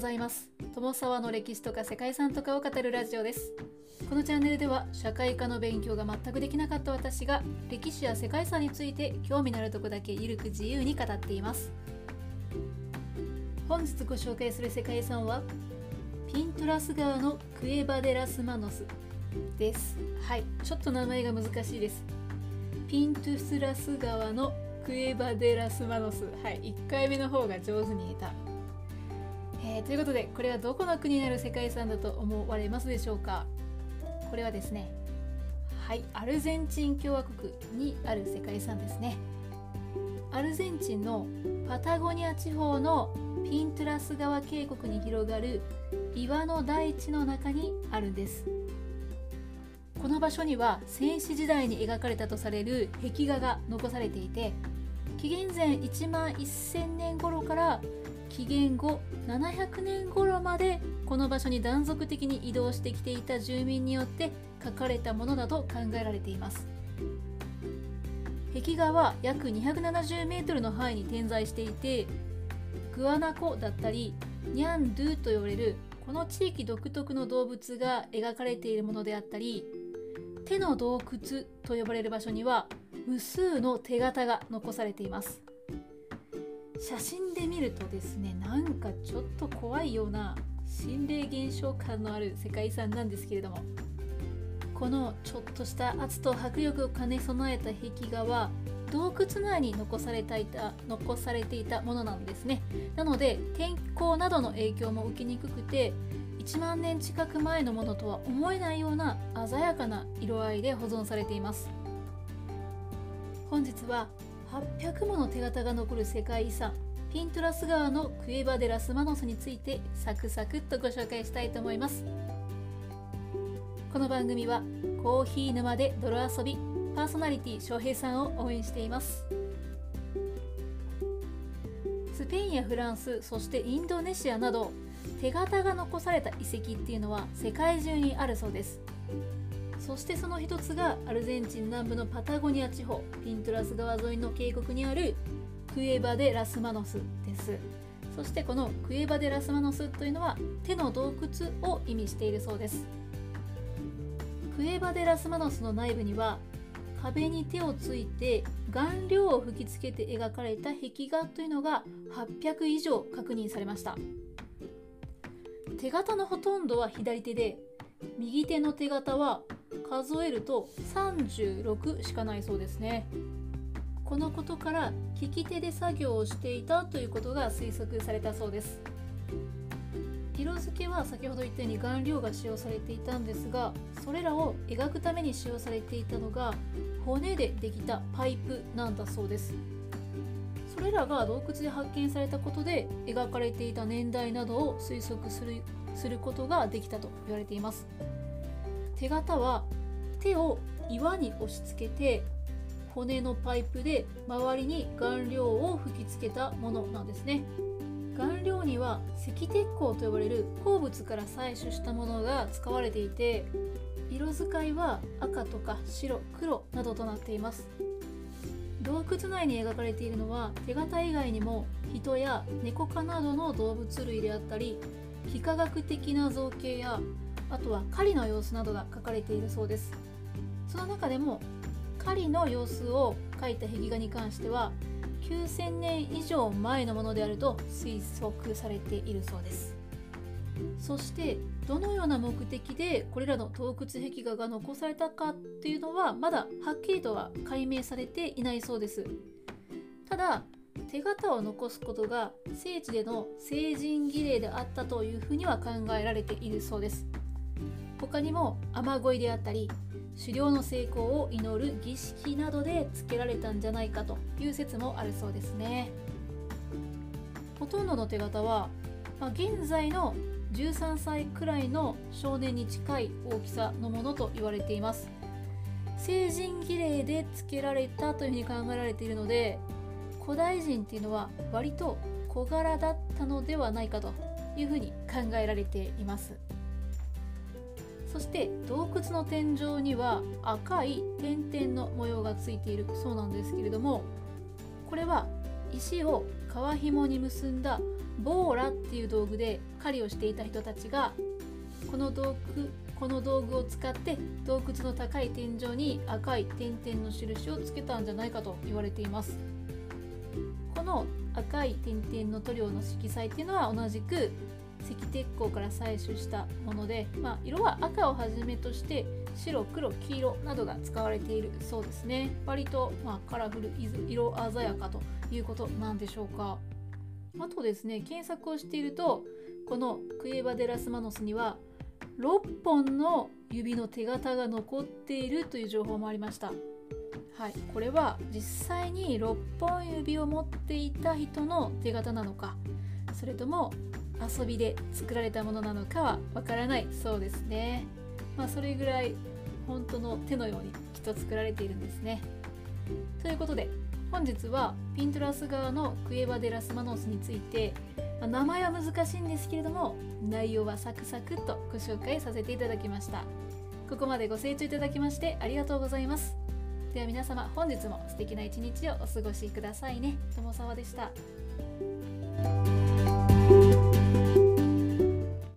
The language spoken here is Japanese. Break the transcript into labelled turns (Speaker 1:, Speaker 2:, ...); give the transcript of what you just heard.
Speaker 1: ざいます。友沢の歴史とか世界遺産とかを語るラジオです。このチャンネルでは社会科の勉強が全くできなかった私が歴史や世界遺産について興味のあるとこだけゆるく自由に語っています。本日ご紹介する世界遺産はピントラス川のクエバデラスマノスです。はいちょっと名前が難しいです。ピントゥスラス川のクエバデラスマノス。はい1回目の方が上手に言えた。えー、ということでこれはどこの国になる世界遺産だと思われますでしょうか？これはですねはいアルゼンチン共和国にある世界遺産ですね。アルゼンチンのパタゴニア地方のピントラス川渓谷に広がる岩の大地の中にあるんです。この場所には戦死時代に描かれたとされる壁画が残されていて紀元前1万1000年頃から紀元後700年頃までこの場所に断続的に移動してきていた住民によって書かれたものだと考えられています。壁画は約270メートルの範囲に点在していてグアナコだったりニャンドゥと呼ばれるこの地域独特の動物が描かれているものであったり手の洞窟と呼ばれる場所には無数の手形が残されています。写真で見るとですねなんかちょっと怖いような心霊現象感のある世界遺産なんですけれどもこのちょっとした圧と迫力を兼ね備えた壁画は洞窟内に残されていた残されていたものなんですね。なので天候などの影響も受けにくくて1万年近く前のものとは思えないような鮮やかな色合いで保存されています。本日は800もの手形が残る世界遺産ピントラス川のクエバデラスマノスについてサクサクっとご紹介したいと思います。この番組はコーヒー沼で泥遊びパーソナリティ翔平さんを応援しています。スペインやフランスそしてインドネシアなど手形が残された遺跡っていうのは世界中にあるそうです。そしてその一つがアルゼンチン南部のパタゴニア地方ピントラス川沿いの渓谷にあるクエバ・デ・ラスマノスです。そしてこのクエバ・デ・ラスマノスというのは手の洞窟を意味しているそうです。クエバ・デ・ラスマノスの内部には壁に手をついて顔料を吹きつけて描かれた壁画というのが800以上確認されました。手形のほとんどは左手で右手の手形は数えると36しかないそうですね。このことから利き手で作業をしていたということが推測されたそうです。色付けは先ほど言ったように顔料が使用されていたんですがそれらを描くために使用されていたのが骨でできたパイプなんだそうです。それらが洞窟で発見されたことで描かれていた年代などを推測するすることができたと言われています。手形は手を岩に押し付けて骨のパイプで周りに顔料を吹きつけたものなんですね。顔料には赤鉄鋼と呼ばれる鉱物から採取したものが使われていて色使いは赤とか白黒などとなっています。洞窟内に描かれているのは手形以外にも人や猫科などの動物類であったり幾何学的な造形やあとは狩りの様子などが描かれているそうです。その中でも狩りの様子を描いた壁画に関しては9000年以上前のものであると推測されているそうです。そしてどのような目的でこれらの洞窟壁画が残されたかっていうのはまだはっきりとは解明されていないそうです。ただ手形を残すことが聖地での成人儀礼であったというふうには考えられているそうです。他にも雨乞いであったり狩猟の成功を祈る儀式などで付けられたんじゃないかという説もあるそうですね。ほとんどの手形は、まあ、現在の13歳くらいの少年に近い大きさのものと言われています。成人儀礼で付けられたというふうに考えられているので古代人っていうのは割と小柄だったのではないかというふうに考えられています。そして洞窟の天井には赤い点々の模様がついているそうなんですけれどもこれは石を皮紐に結んだボーラっていう道具で狩りをしていた人たちがこの道具この道具を使って洞窟の高い天井に赤い点々の印をつけたんじゃないかと言われています。この赤い点々の塗料の色彩っていうのは同じく石鉄鋼から採取したもので、まあ、色は赤をはじめとして白黒黄色などが使われているそうですね。割と、まあ、カラフル色鮮やかということなんでしょうか。あとですね検索をしているとこのクエバ・デラスマノスには6本の指の手形が残っているという情報もありました。はいこれは実際に6本指を持っていた人の手形なのかそれとも遊びで作られたものなのかはわからないそうですね。まあそれぐらい本当の手のようにきっと作られているんですね。ということで本日はピントラス側のクエバ・デラスマノスについて、まあ、名前は難しいんですけれども内容はサクサクっとご紹介させていただきました。ここまでご清聴いただきましてありがとうございます。では皆様本日も素敵な一日をお過ごしくださいね。友沢でした。